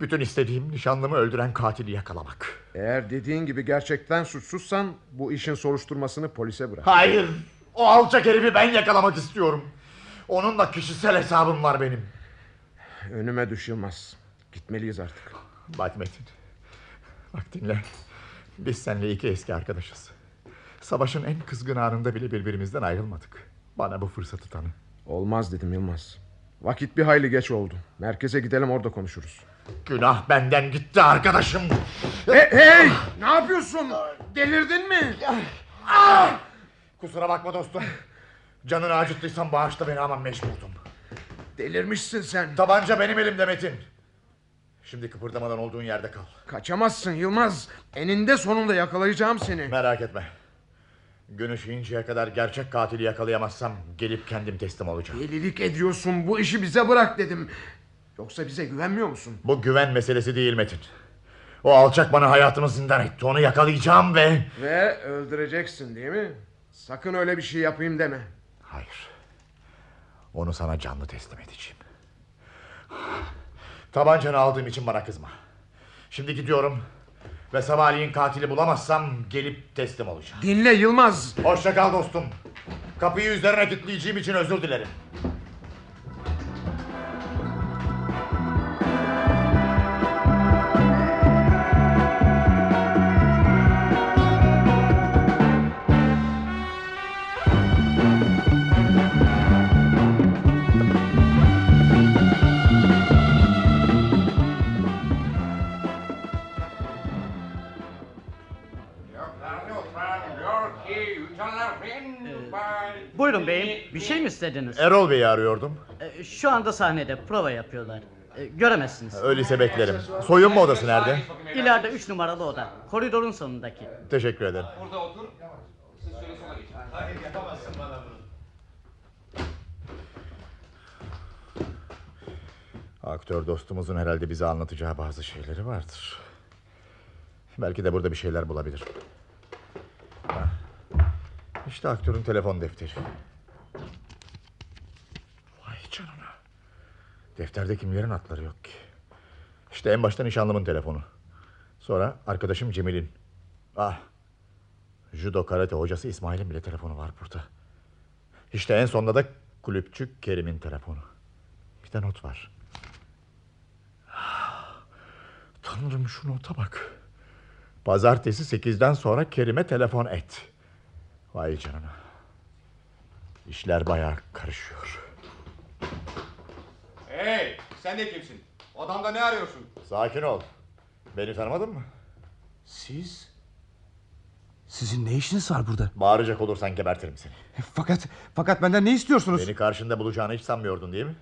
Bütün istediğim nişanlımı öldüren katili yakalamak. Eğer dediğin gibi gerçekten suçsuzsan... Bu işin soruşturmasını polise bırak. Hayır. O alçak herifi ben yakalamak istiyorum. Onunla kişisel hesabım var benim. Önüme düş Yılmaz. Gitmeliyiz artık. Bak Metin. Bak dinle. Biz seninle iki eski arkadaşız. Savaşın en kızgın anında bile birbirimizden ayrılmadık. Bana bu fırsatı tanı. Olmaz dedim Yılmaz. Vakit bir hayli geç oldu. Merkeze gidelim orada konuşuruz. Günah benden gitti arkadaşım. Hey, hey! Ne yapıyorsun? Delirdin mi? Kusura bakma dostum. Canını acıttıysam bağışla beni ama mecburdum. Delirmişsin sen. Tabanca benim elimde Metin. Şimdi kıpırdamadan olduğun yerde kal. Kaçamazsın Yılmaz. Eninde sonunda yakalayacağım seni. Merak etme. Gün ışıyıncaya kadar gerçek katili yakalayamazsam gelip kendim teslim olacağım. Delilik ediyorsun. Bu işi bize bırak dedim. Yoksa bize güvenmiyor musun? Bu güven meselesi değil Metin. O alçak bana hayatımı zindan etti. Onu yakalayacağım ve... Ve öldüreceksin değil mi? Sakın öyle bir şey yapayım deme. Hayır. Onu sana canlı teslim edeceğim. Tabancanı aldığım için bana kızma. Şimdi gidiyorum. Ve sabahleyin katili bulamazsam gelip teslim olacağım. Dinle Yılmaz. Hoşça kal dostum. Kapıyı üzerine kilitleyeceğim için özür dilerim. Bir şey mi istediniz? Erol Bey'i arıyordum. Ee, Şu anda sahnede prova yapıyorlar. Ee, Göremezsiniz. Öyleyse beklerim. Soyunma odası nerede? İleride üç numaralı oda. Koridorun sonundaki. Teşekkür ederim. Burada otur. Siz şöyle sola geçin. Hayır yapamazsın bana bunu. Aktör dostumuzun herhalde bize anlatacağı bazı şeyleri vardır. Belki de burada bir şeyler bulabilir. İşte aktörün telefon defteri. Vay canına. Defterde kimlerin adları yok ki. İşte en başta nişanlımın telefonu. Sonra arkadaşım Cemil'in. Ah. Judo karate hocası İsmail'in bile telefonu var burada. İşte en sonda da kulüpçü Kerim'in telefonu. Bir de not var. Tanrım şu nota bak. Pazartesi sekizden sonra Kerim'e telefon et. Vay canına. İşler bayağı karışıyor. Hey sen de kimsin? Odamda ne arıyorsun? Sakin ol. Beni tanımadın mı? Siz? Sizin ne işiniz var burada? Bağıracak olursan gebertirim seni. Fakat fakat benden ne istiyorsunuz? Beni karşında bulacağını hiç sanmıyordun değil mi?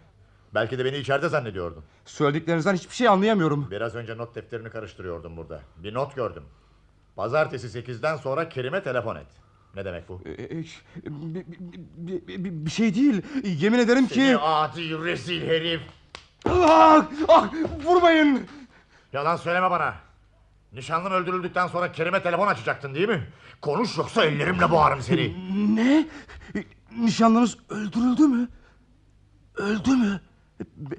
Belki de beni içeride zannediyordun. Söylediklerinizden hiçbir şey anlayamıyorum. Biraz önce not defterini karıştırıyordum burada. Bir not gördüm. Pazartesi sekizden sonra Kerim'e telefon et. Ne demek bu? Bir, bir- bir- bir şey değil. Yemin ederim ki... Seni adi rezil herif. Ah, ah, vurmayın. Yalan söyleme bana. Nişanlın öldürüldükten sonra Kerim'e telefon açacaktın değil mi? Konuş yoksa ellerimle boğarım seni. Ne? Nişanlınız öldürüldü mü? Öldü mü? Be-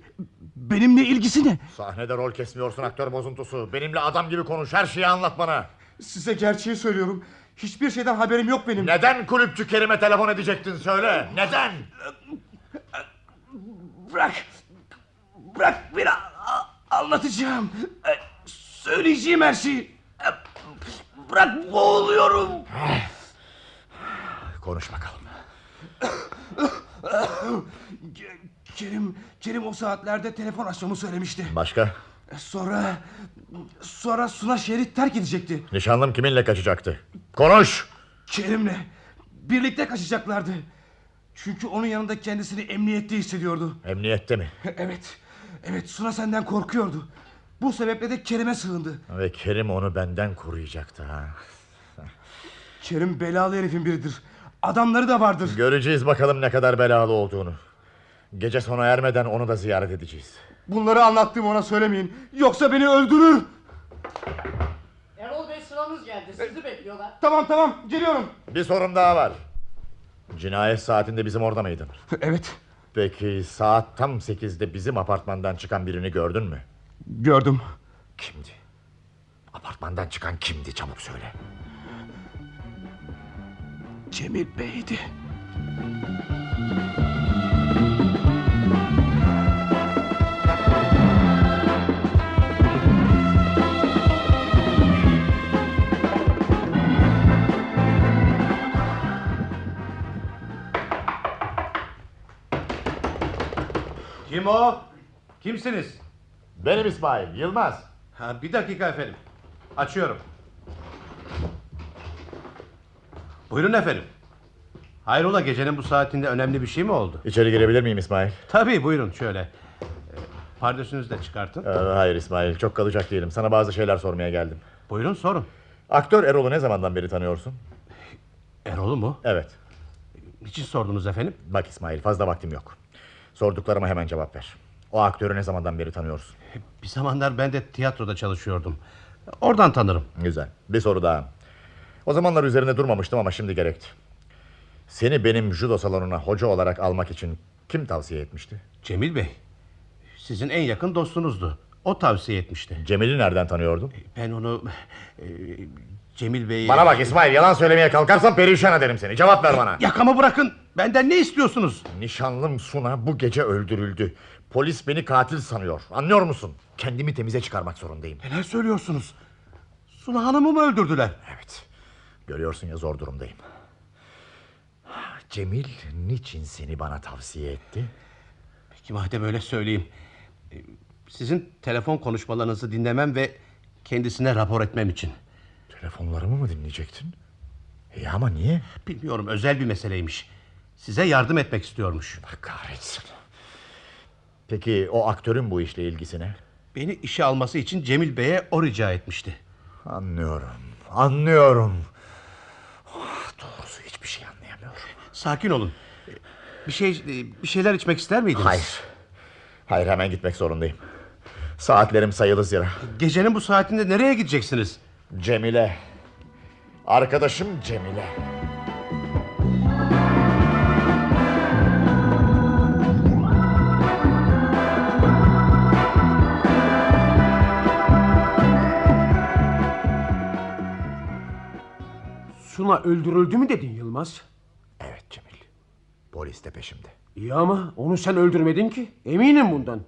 benimle ilgisi ne? Sahnede rol kesmiyorsun aktör bozuntusu. Benimle adam gibi konuş her şeyi anlat bana. Size gerçeği söylüyorum. Hiçbir şeyden haberim yok benim. Neden kulüpçü Kerim'e telefon edecektin söyle. Neden? Bırak. Bırak a- anlatacağım. E, Söyleyeceğim her şeyi. E, Bırak boğuluyorum. Konuş bakalım. Kerim, Kerim o saatlerde telefon açmamı söylemişti. Başka? Sonra... Sonra Suna şehri terk edecekti. Nişanlım kiminle kaçacaktı? Konuş! Kerim'le. Birlikte kaçacaklardı. Çünkü onun yanında kendisini emniyette hissediyordu. Emniyette mi? Evet. Evet Suna senden korkuyordu. Bu sebeple de Kerim'e sığındı. Ve Kerim onu benden koruyacaktı ha. Kerim belalı herifin biridir. Adamları da vardır. Göreceğiz bakalım ne kadar belalı olduğunu. Gece sona ermeden onu da ziyaret edeceğiz. Bunları anlattığımı ona söylemeyin. Yoksa beni öldürür. Sıramız geldi. Sizi bekliyorlar. Tamam tamam geliyorum. Bir sorun daha var. Cinayet saatinde bizim orada mıydın? Evet. Peki saat tam sekizde bizim apartmandan çıkan birini gördün mü? Gördüm. Kimdi? Apartmandan çıkan kimdi çabuk söyle. Cemil Bey'di. Kim o? Kimsiniz? Benim İsmail Yılmaz. Ha, bir dakika efendim. Açıyorum. Buyurun efendim. Hayrola gecenin bu saatinde önemli bir şey mi oldu? İçeri girebilir miyim İsmail? Tabii buyurun şöyle. Ee, Pardösünüzü de çıkartın. Ee, hayır İsmail çok kalacak değilim. Sana bazı şeyler sormaya geldim. Buyurun sorun. Aktör Erol'u ne zamandan beri tanıyorsun? Erol'u mu? Evet. Niçin sordunuz efendim? Bak İsmail fazla vaktim yok. Sorduklarıma hemen cevap ver. O aktörü ne zamandan beri tanıyorsun? Bir zamanlar ben de tiyatroda çalışıyordum. Oradan tanırım. Güzel. Bir soru daha. O zamanlar üzerinde durmamıştım ama şimdi gerekti. Seni benim judo salonuna hoca olarak almak için kim tavsiye etmişti? Cemil Bey. Sizin en yakın dostunuzdu. O tavsiye etmişti. Cemil'i nereden tanıyordun? Ben onu... e, Cemil Bey... Bana bak İsmail yalan söylemeye kalkarsan perişan ederim seni. Cevap ver bana. Yakamı bırakın. Benden ne istiyorsunuz? Nişanlım Suna bu gece öldürüldü. Polis beni katil sanıyor. Anlıyor musun? Kendimi temize çıkarmak zorundayım. Neler söylüyorsunuz? Suna Hanım'ı mı öldürdüler? Evet. Görüyorsun ya zor durumdayım. Cemil niçin seni bana tavsiye etti? Peki madem öyle söyleyeyim. Ee, Sizin telefon konuşmalarınızı dinlemem ve kendisine rapor etmem için. Telefonlarımı mı dinleyecektin? İyi ama niye? Bilmiyorum özel bir meseleymiş. Size yardım etmek istiyormuş. Allah kahretsin. Peki o aktörün bu işle ilgisi ne? Beni işe alması için Cemil Bey'e o rica etmişti. Anlıyorum. Anlıyorum. Ah, Doğrusu hiçbir şey anlayamıyorum. Sakin olun. Bir şey bir şeyler içmek ister miydiniz? Hayır. Hayır hemen gitmek zorundayım. Saatlerim sayılı zira. Gecenin bu saatinde nereye gideceksiniz? Cemile. Arkadaşım Cemile. Suna öldürüldü mü dedin Yılmaz? Evet Cemil. Polis de peşimde. İyi ama onu sen öldürmedin ki. Eminim bundan.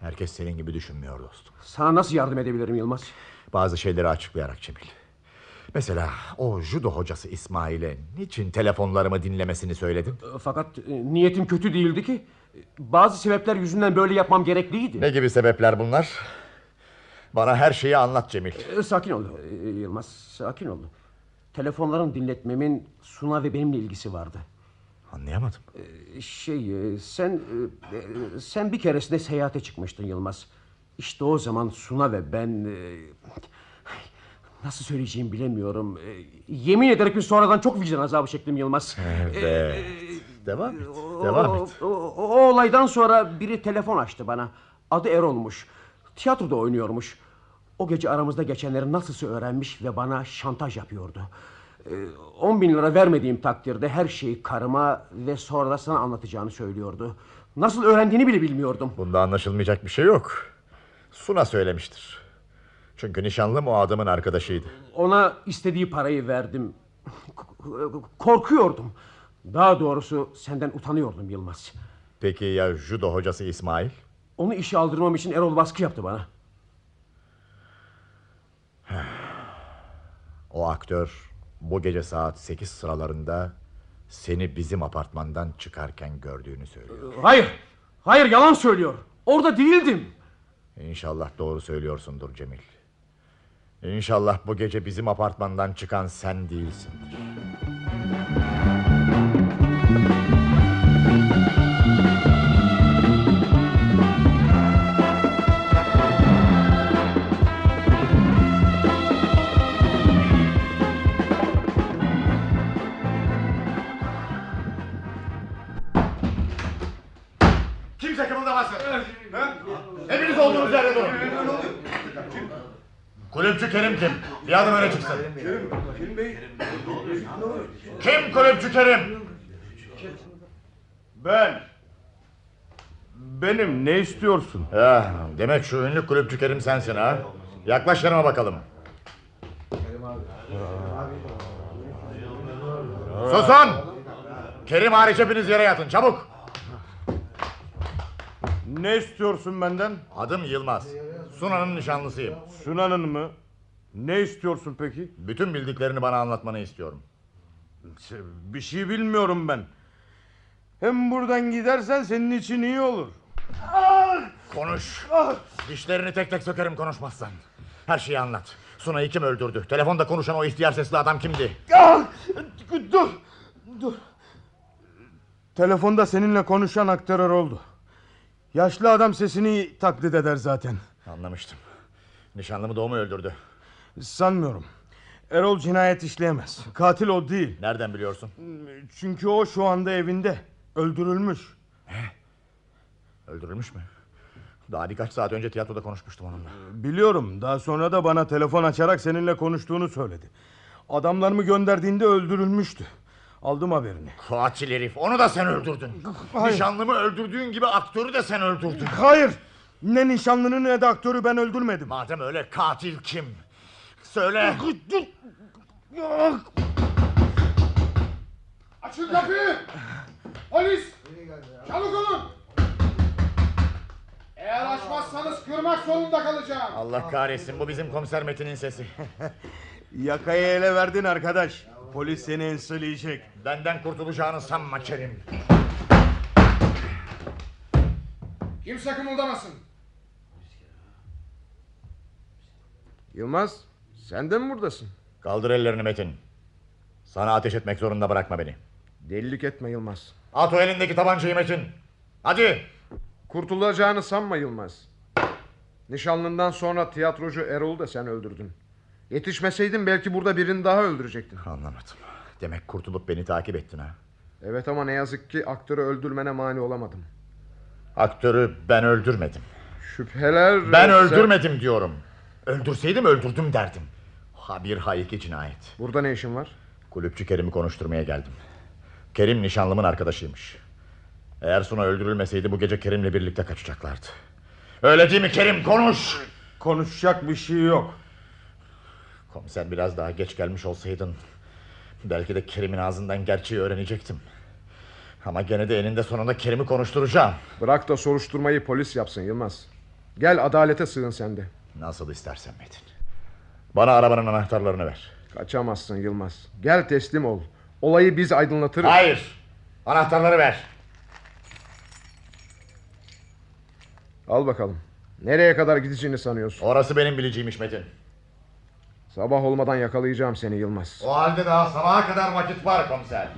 Herkes senin gibi düşünmüyor dostum. Sana nasıl yardım edebilirim Yılmaz? Bazı şeyleri açıklayarak Cemil. Mesela o judo hocası İsmail'e niçin telefonlarımı dinlemesini söyledin? Fakat e, niyetim kötü değildi ki. Bazı sebepler yüzünden böyle yapmam gerekliydi. Ne gibi sebepler bunlar? Bana her şeyi anlat Cemil. E, Sakin ol e, Yılmaz, sakin ol. Telefonların dinletmemin Suna ve benimle ilgisi vardı. Anlayamadım. E, Şey, e, sen e, e, sen bir keresinde seyahate çıkmıştın Yılmaz. İşte o zaman Suna ve ben e, nasıl söyleyeceğimi bilemiyorum. E, Yemin ederim ki sonradan çok vicdan azabı çektim Yılmaz. Evet. Devam et. Devam et. O, o- o olaydan sonra biri telefon açtı bana. Adı Erol'muş. Tiyatroda oynuyormuş. O gece aramızda geçenleri nasılsa öğrenmiş ve bana şantaj yapıyordu. Ee, 10 bin lira vermediğim takdirde her şeyi karıma ve sonra da sana anlatacağını söylüyordu. Nasıl öğrendiğini bile bilmiyordum. Bunda anlaşılmayacak bir şey yok. Suna söylemiştir. Çünkü nişanlım o adamın arkadaşıydı. Ona istediği parayı verdim. K- Korkuyordum. Daha doğrusu senden utanıyordum Yılmaz. Peki ya judo hocası İsmail? Onu işe aldırmam için Erol baskı yaptı bana. O aktör bu gece saat 8 sıralarında Seni bizim apartmandan çıkarken gördüğünü söylüyor. Hayır. Hayır yalan söylüyor. Orada değildim. İnşallah doğru söylüyorsundur Cemil. İnşallah bu gece bizim apartmandan çıkan sen değilsindir. Kerim kim? Bir adım öne çıksın. Kim kulüpçü Kerim? Ben. Benim ne istiyorsun? Ya, demek şu ünlü kulüpçü Kerim sensin ha. Yaklaş yanıma bakalım. Susun! Kerim hariç hepiniz yere yatın çabuk. Ne istiyorsun benden? Adım Yılmaz. Sunan'ın nişanlısıyım. Sunan'ın mı? Ne istiyorsun peki? Bütün bildiklerini bana anlatmanı istiyorum. Bir şey bilmiyorum ben. Hem buradan gidersen senin için iyi olur. Konuş. Dişlerini tek tek sökerim konuşmazsan. Her şeyi anlat. Sunay'ı kim öldürdü? Telefonda konuşan o ihtiyar sesli adam kimdi? Dur. Dur. Telefonda seninle konuşan aktörler oldu. Yaşlı adam sesini taklit eder zaten. Anlamıştım. Nişanlımı doğumu öldürdü. Sanmıyorum. Erol cinayet işleyemez. Katil o değil. Nereden biliyorsun? Çünkü o şu anda evinde. Öldürülmüş. Öldürülmüş mü? Daha birkaç saat önce tiyatroda konuşmuştum onunla. Biliyorum. Daha sonra da bana telefon açarak seninle konuştuğunu söyledi. Adamlarımı gönderdiğinde öldürülmüştü. Aldım haberini. Katil herif. Onu da sen öldürdün. Hayır. Nişanlımı öldürdüğün gibi aktörü de sen öldürdün. Hayır. Ne nişanlını ne de aktörü ben öldürmedim. Madem öyle katil kim? Söyle. Açın kapıyı! Polis! Çabuk olun! Eğer açmazsanız kırmak zorunda kalacağım. Allah kahretsin bu bizim komiser Metin'in sesi. Yakayı ele verdin arkadaş. Polis seni enseleyecek. Benden kurtulacağını sanma Kerim. Kimse kımıldamasın. Yılmaz sen de mi buradasın? Kaldır ellerini Metin. Sana ateş etmek zorunda bırakma beni. Delilik etme Yılmaz. At o elindeki tabancayı Metin. Hadi. Kurtulacağını sanma Yılmaz. Nişanlından sonra tiyatrocu Erol'u da sen öldürdün. Yetişmeseydin belki burada birini daha öldürecektin. Anlamadım. Demek kurtulup beni takip ettin ha. Evet ama ne yazık ki aktörü öldürmene mani olamadım. Aktörü ben öldürmedim. Şüpheler... Ben öldürmedim diyorum. Öldürseydim öldürdüm derdim. Ha bir ha iki cinayet. Burada ne işin var? Kulüpçü Kerim'i konuşturmaya geldim. Kerim nişanlımın arkadaşıymış. Eğer Suna öldürülmeseydi bu gece Kerim'le birlikte kaçacaklardı. Öyle değil mi Kerim konuş. Konuşacak bir şey yok. Komiser biraz daha geç gelmiş olsaydın... ...belki de Kerim'in ağzından gerçeği öğrenecektim. Ama gene de eninde sonunda Kerim'i konuşturacağım. Bırak da soruşturmayı polis yapsın Yılmaz. Gel adalete sığın sen de. Nasıl istersen Metin. Bana arabanın anahtarlarını ver. Kaçamazsın Yılmaz. Gel teslim ol. Olayı biz aydınlatırız. Hayır. Anahtarları ver. Al bakalım. Nereye kadar gideceğini sanıyorsun? Orası benim bileceğimmiş Metin. Sabah olmadan yakalayacağım seni Yılmaz. O halde daha sabaha kadar vakit var komiser.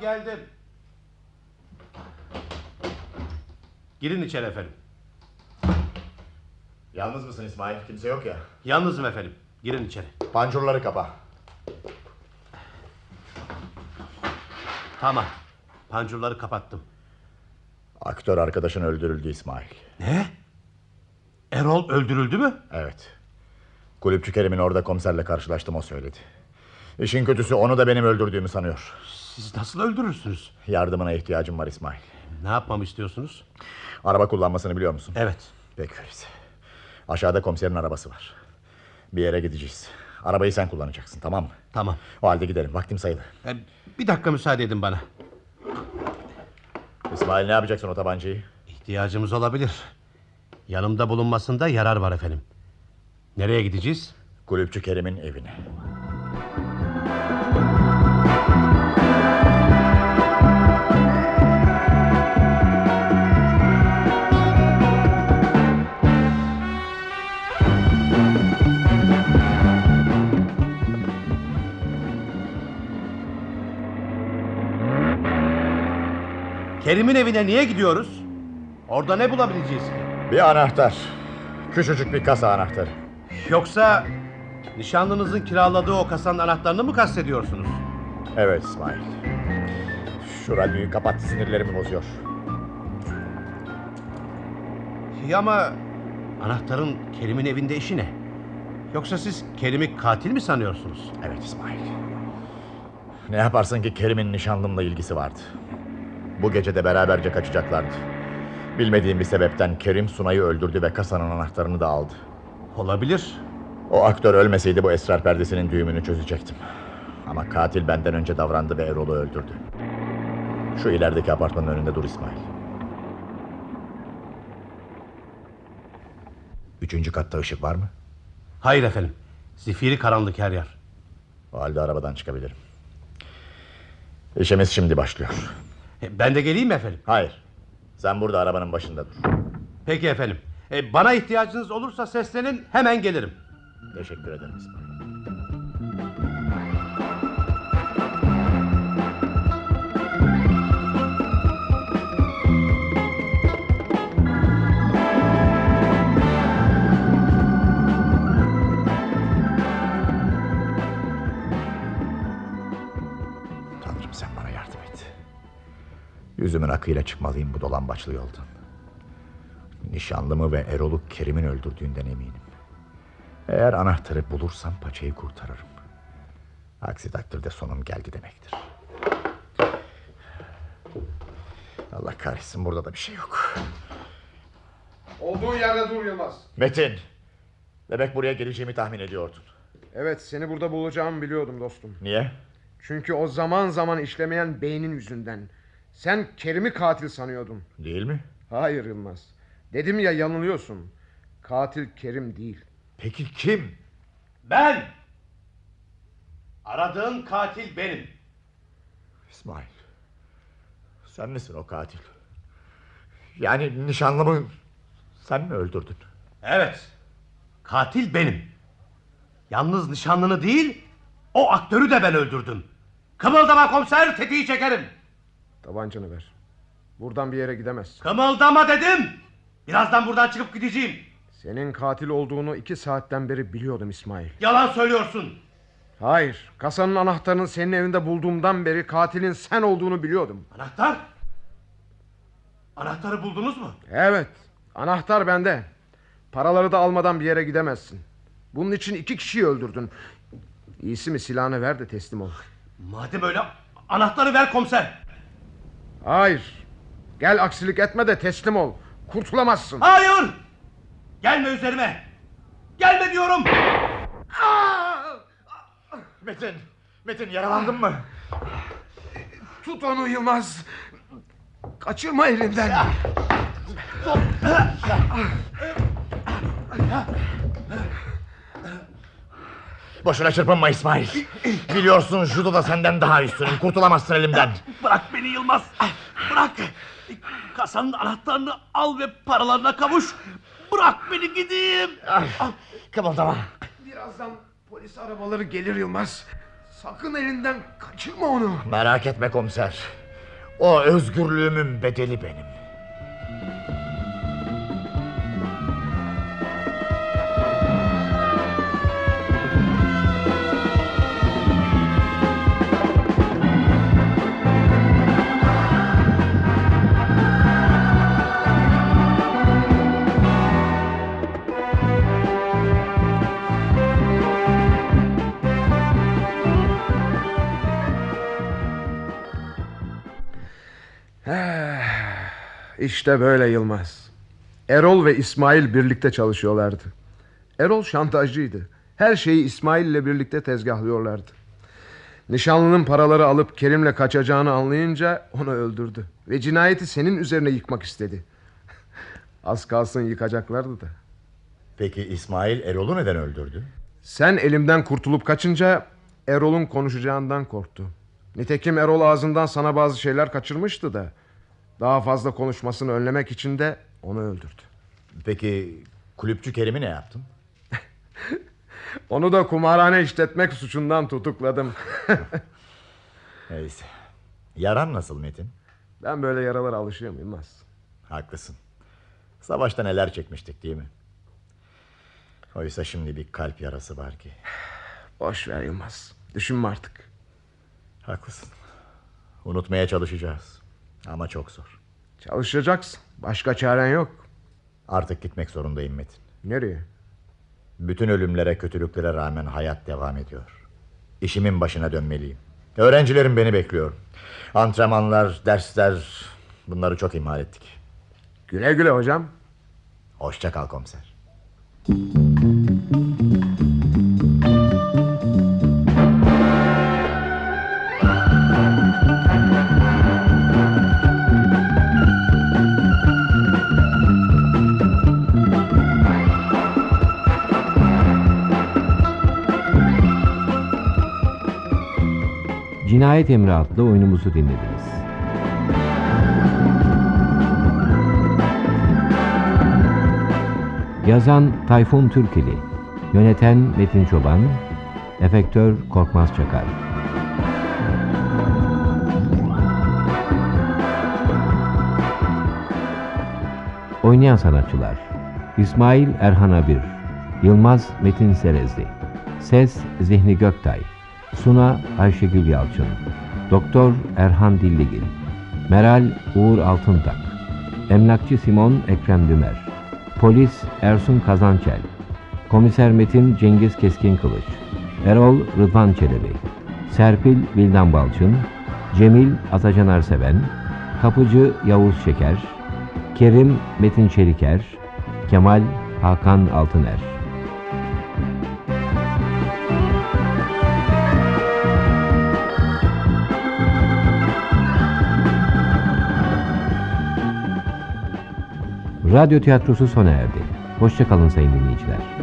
Tamam geldim. Girin içeri efendim. Yalnız mısın İsmail? Kimse yok ya. Yalnızım efendim. Girin içeri. Pancurları kapa. Tamam. Pancurları kapattım. Aktör arkadaşın öldürüldü İsmail. Ne? Erol öldürüldü mü? Evet. Kulüpçü Kerim'in orada komiserle karşılaştım o söyledi. İşin kötüsü onu da benim öldürdüğümü sanıyor. Siz nasıl öldürürsünüz? Yardımına ihtiyacım var İsmail. Ne yapmamı istiyorsunuz? Araba kullanmasını biliyor musun? Evet. Peki öyleyse. Aşağıda komiserin arabası var. Bir yere gideceğiz. Arabayı sen kullanacaksın tamam mı? Tamam. O halde gidelim vaktim sayılı. E, bir dakika müsaade edin bana. İsmail ne yapacaksın o tabancayı? İhtiyacımız olabilir. Yanımda bulunmasında yarar var efendim. Nereye gideceğiz? Kulüpçü Kerim'in evine. Kerim'in evine niye gidiyoruz? Orada ne bulabileceğiz ki? Bir anahtar. Küçücük bir kasa anahtarı. Yoksa nişanlınızın kiraladığı o kasanın anahtarını mı kastediyorsunuz? Evet İsmail. Şu radyoyu kapat sinirlerimi bozuyor. İyi ama anahtarın Kerim'in evinde işi ne? Yoksa siz Kerim'i katil mi sanıyorsunuz? Evet İsmail. Ne yaparsın ki Kerim'in nişanlımla ilgisi vardı. Bu gece de beraberce kaçacaklardı. Bilmediğim bir sebepten Kerim Sunay'ı öldürdü ve kasanın anahtarını da aldı. Olabilir. O aktör ölmeseydi bu esrar perdesinin düğümünü çözecektim. Ama katil benden önce davrandı ve Erol'u öldürdü. Şu ilerideki apartmanın önünde dur İsmail. Üçüncü katta ışık var mı? Hayır efendim. Zifiri karanlık her yer. O halde arabadan çıkabilirim. İşimiz şimdi başlıyor. E, Ben de geleyim mi efendim? Hayır. Sen burada arabanın başında dur. Peki efendim. E, bana ihtiyacınız olursa seslenin hemen gelirim. Teşekkür ederim İsmail. Yüzümün akıyla çıkmalıyım bu dolambaçlı yoldan. Nişanlımı ve Erol'u Kerim'in öldürdüğünden eminim. Eğer anahtarı bulursam paçayı kurtarırım. Aksi takdirde sonum geldi demektir. Allah kahretsin burada da bir şey yok. Olduğun yerde dur Yılmaz. Metin. Bebek buraya geleceğimi tahmin ediyordun. Evet seni burada bulacağımı biliyordum dostum. Niye? Çünkü o zaman zaman işlemeyen beynin yüzünden. Sen Kerim'i katil sanıyordun. Değil mi? Hayır Yılmaz. Dedim ya yanılıyorsun. Katil Kerim değil. Peki kim? Ben! Aradığın katil benim. İsmail. Sen misin o katil? Yani nişanlımı sen mi öldürdün? Evet. Katil benim. Yalnız nişanlını değil, o aktörü de ben öldürdüm. Kımıldama komiser, tetiği çekerim. Tabancanı ver. Buradan bir yere gidemezsin. Kımıldama dedim. Birazdan buradan çıkıp gideceğim. Senin katil olduğunu iki saatten beri biliyordum İsmail. Yalan söylüyorsun. Hayır. Kasanın anahtarını senin evinde bulduğumdan beri katilin sen olduğunu biliyordum. Anahtar? Anahtarı buldunuz mu? Evet. Anahtar bende. Paraları da almadan bir yere gidemezsin. Bunun için iki kişiyi öldürdün. İyisi mi silahını ver de teslim ol. Madem öyle anahtarı ver komiser. Hayır. Gel aksilik etme de teslim ol. Kurtulamazsın. Hayır. Gelme üzerime. Gelme diyorum. Metin. Metin yaralandın mı? Tut onu Yılmaz. Kaçırma elinden. Boşuna çırpınma İsmail. Biliyorsun judo da senden daha üstünüm. Kurtulamazsın elimden. Bırak beni Yılmaz. Bırak. Kasanın anahtarını al ve paralarına kavuş. Bırak beni gideyim. Kımıldama. Birazdan polis arabaları gelir Yılmaz. Sakın elinden kaçırma onu. Merak etme komiser. O özgürlüğümün bedeli benim. İşte böyle Yılmaz. Erol ve İsmail birlikte çalışıyorlardı. Erol şantajcıydı. Her şeyi İsmail ile birlikte tezgahlıyorlardı. Nişanlının paraları alıp Kerim'le kaçacağını anlayınca onu öldürdü. Ve cinayeti senin üzerine yıkmak istedi. Az kalsın yıkacaklardı da. Peki İsmail Erol'u neden öldürdü? Sen elimden kurtulup kaçınca Erol'un konuşacağından korktu. Nitekim Erol ağzından sana bazı şeyler kaçırmıştı da. Daha fazla konuşmasını önlemek için de onu öldürdü. Peki kulüpçü Kerim'i ne yaptın? Onu da kumarhane işletmek suçundan tutukladım. Neyse. Yaran nasıl Metin? Ben böyle yaralara alışığım Yılmaz. Haklısın. Savaşta neler çekmiştik değil mi? Oysa şimdi bir kalp yarası var ki. Boş ver Yılmaz. Düşünme artık. Haklısın. Unutmaya çalışacağız. Ama çok zor. Çalışacaksın. Başka çaren yok. Artık gitmek zorundayım Metin. Nereye? Bütün ölümlere, kötülüklere rağmen hayat devam ediyor. İşimin başına dönmeliyim. Öğrencilerim beni bekliyor. Antrenmanlar, dersler bunları çok ihmal ettik. Güle güle hocam. Hoşça kal komiser. Cinayet Emri adlı oyunumuzu dinlediniz. Yazan Tayfun Türkili Yöneten Metin Çoban Efektör Korkmaz Çakar Oynayan sanatçılar İsmail Erhan Abir Yılmaz Metin Serezli Ses Zihni Göktay Suna Ayşegül Yalçın. Doktor Erhan Dilligil. Meral Uğur Altıntak. Emlakçı Simon Ekrem Dümer. Polis Ersun Kazançel. Komiser Metin Cengiz Keskin Kılıç. Erol Rıdvan Çelebi. Serpil Vildan Balçın. Cemil Atacan Arseven. Kapıcı Yavuz Şeker. Kerim Metin Çeliker. Kemal Hakan Altıner Radyo tiyatrosu sona erdi. Hoşçakalın sayın dinleyiciler.